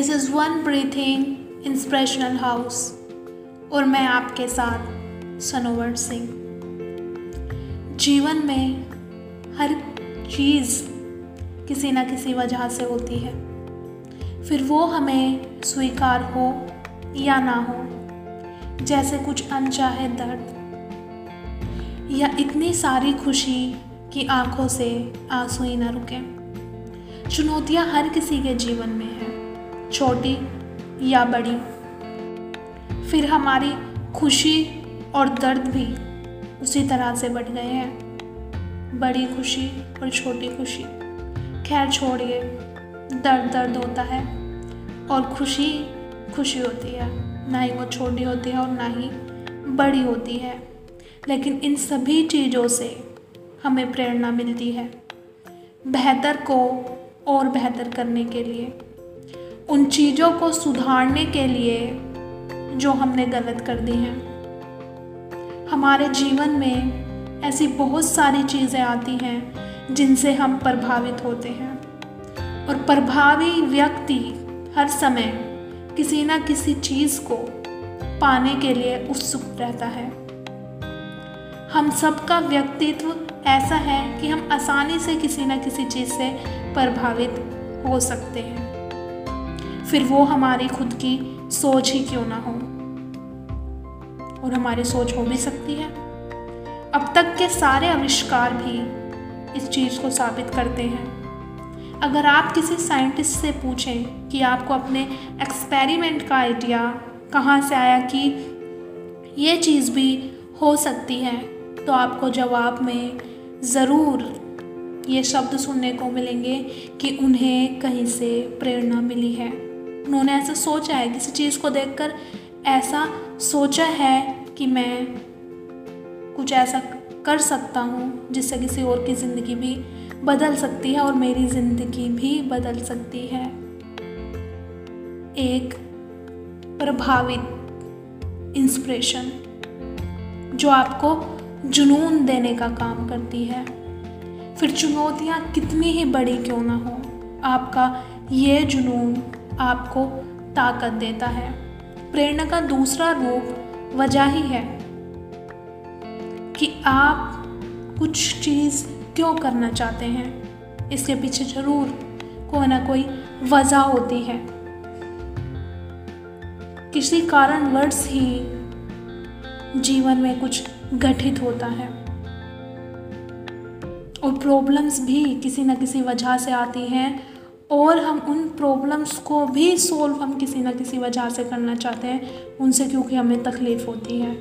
This is one breathing inspirational house और मैं आपके साथ सनोवर सिंह। जीवन में हर चीज़ किसी न किसी वजह से होती है। फिर वो हमें स्वीकार हो या ना हो, जैसे कुछ अनचाहे दर्द या इतनी सारी खुशी कि आँखों से आँसू ही ना रुके। चुनौतियाँ हर किसी के जीवन में है। छोटी या बड़ी। फिर हमारी खुशी और दर्द भी उसी तरह से बढ़ गए हैं। बड़ी खुशी और छोटी खुशी। खैर, छोड़िए। दर्द दर्द होता है और खुशी खुशी होती है। ना ही वो छोटी होती है और ना ही बड़ी होती है। लेकिन इन सभी चीज़ों से हमें प्रेरणा मिलती है। बेहतर को और बेहतर करने के लिए। उन चीज़ों को सुधारने के लिए जो हमने गलत कर दी हैं। हमारे जीवन में ऐसी बहुत सारी चीज़ें आती हैं जिनसे हम प्रभावित होते हैं। और प्रभावी व्यक्ति हर समय किसी न किसी चीज़ को पाने के लिए उत्सुक रहता है। हम सबका व्यक्तित्व ऐसा है कि हम आसानी से किसी न किसी चीज़ से प्रभावित हो सकते हैं। फिर वो हमारी खुद की सोच ही क्यों ना हो? और हमारी सोच हो भी सकती है। अब तक के सारे आविष्कार भी इस चीज़ को साबित करते हैं। अगर आप किसी साइंटिस्ट से पूछें कि आपको अपने एक्सपेरिमेंट का आइडिया कहाँ से आया कि ये चीज़ भी हो सकती है तो आपको जवाब में ज़रूर ये शब्द सुनने को मिलेंगे कि उन्हें कहीं से प्रेरणा मिली है। उन्होंने ऐसा सोचा है, किसी चीज़ को देखकर ऐसा सोचा है कि मैं कुछ ऐसा कर सकता हूँ, जिससे किसी और की ज़िंदगी भी बदल सकती है और मेरी ज़िंदगी भी बदल सकती है। एक प्रभावित इंस्पिरेशन जो आपको जुनून देने का काम करती है। फिर चुनौतियाँ कितनी ही बड़ी क्यों ना हो, आपका ये जुनून आपको ताकत देता है। प्रेरणा का दूसरा रूप वजह ही है कि आप कुछ चीज़ क्यों करना चाहते हैं। इसके पीछे ज़रूर कोई ना कोई वजह होती है। किसी कारणवश ही जीवन में कुछ गठित होता है और प्रॉब्लम्स भी किसी न किसी वजह से आती हैं। और हम उन प्रॉब्लम्स को भी सोल्व हम किसी ना किसी वजह से करना चाहते हैं, उनसे क्योंकि हमें तकलीफ़ होती है।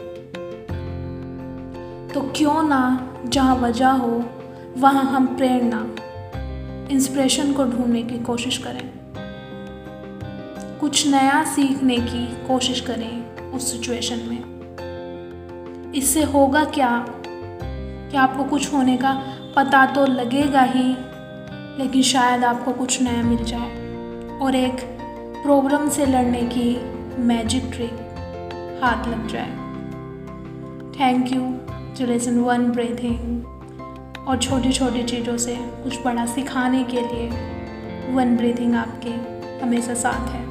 तो क्यों ना जहाँ वजह हो, वहाँ हम प्रेरणा इंस्पिरेशन को ढूँढने की कोशिश करें। कुछ नया सीखने की कोशिश करें उस सिचुएशन में। इससे होगा क्या? कि आपको कुछ होने का पता तो लगेगा ही लेकिन शायद आपको कुछ नया मिल जाए। और एक प्रॉब्लम से लड़ने की मैजिक ट्रिक हाथ लग जाए। Thank you to lesson one breathing और छोटी छोटी चीज़ों से कुछ बड़ा सिखाने के लिए वन ब्रीथिंग आपके हमेशा साथ है।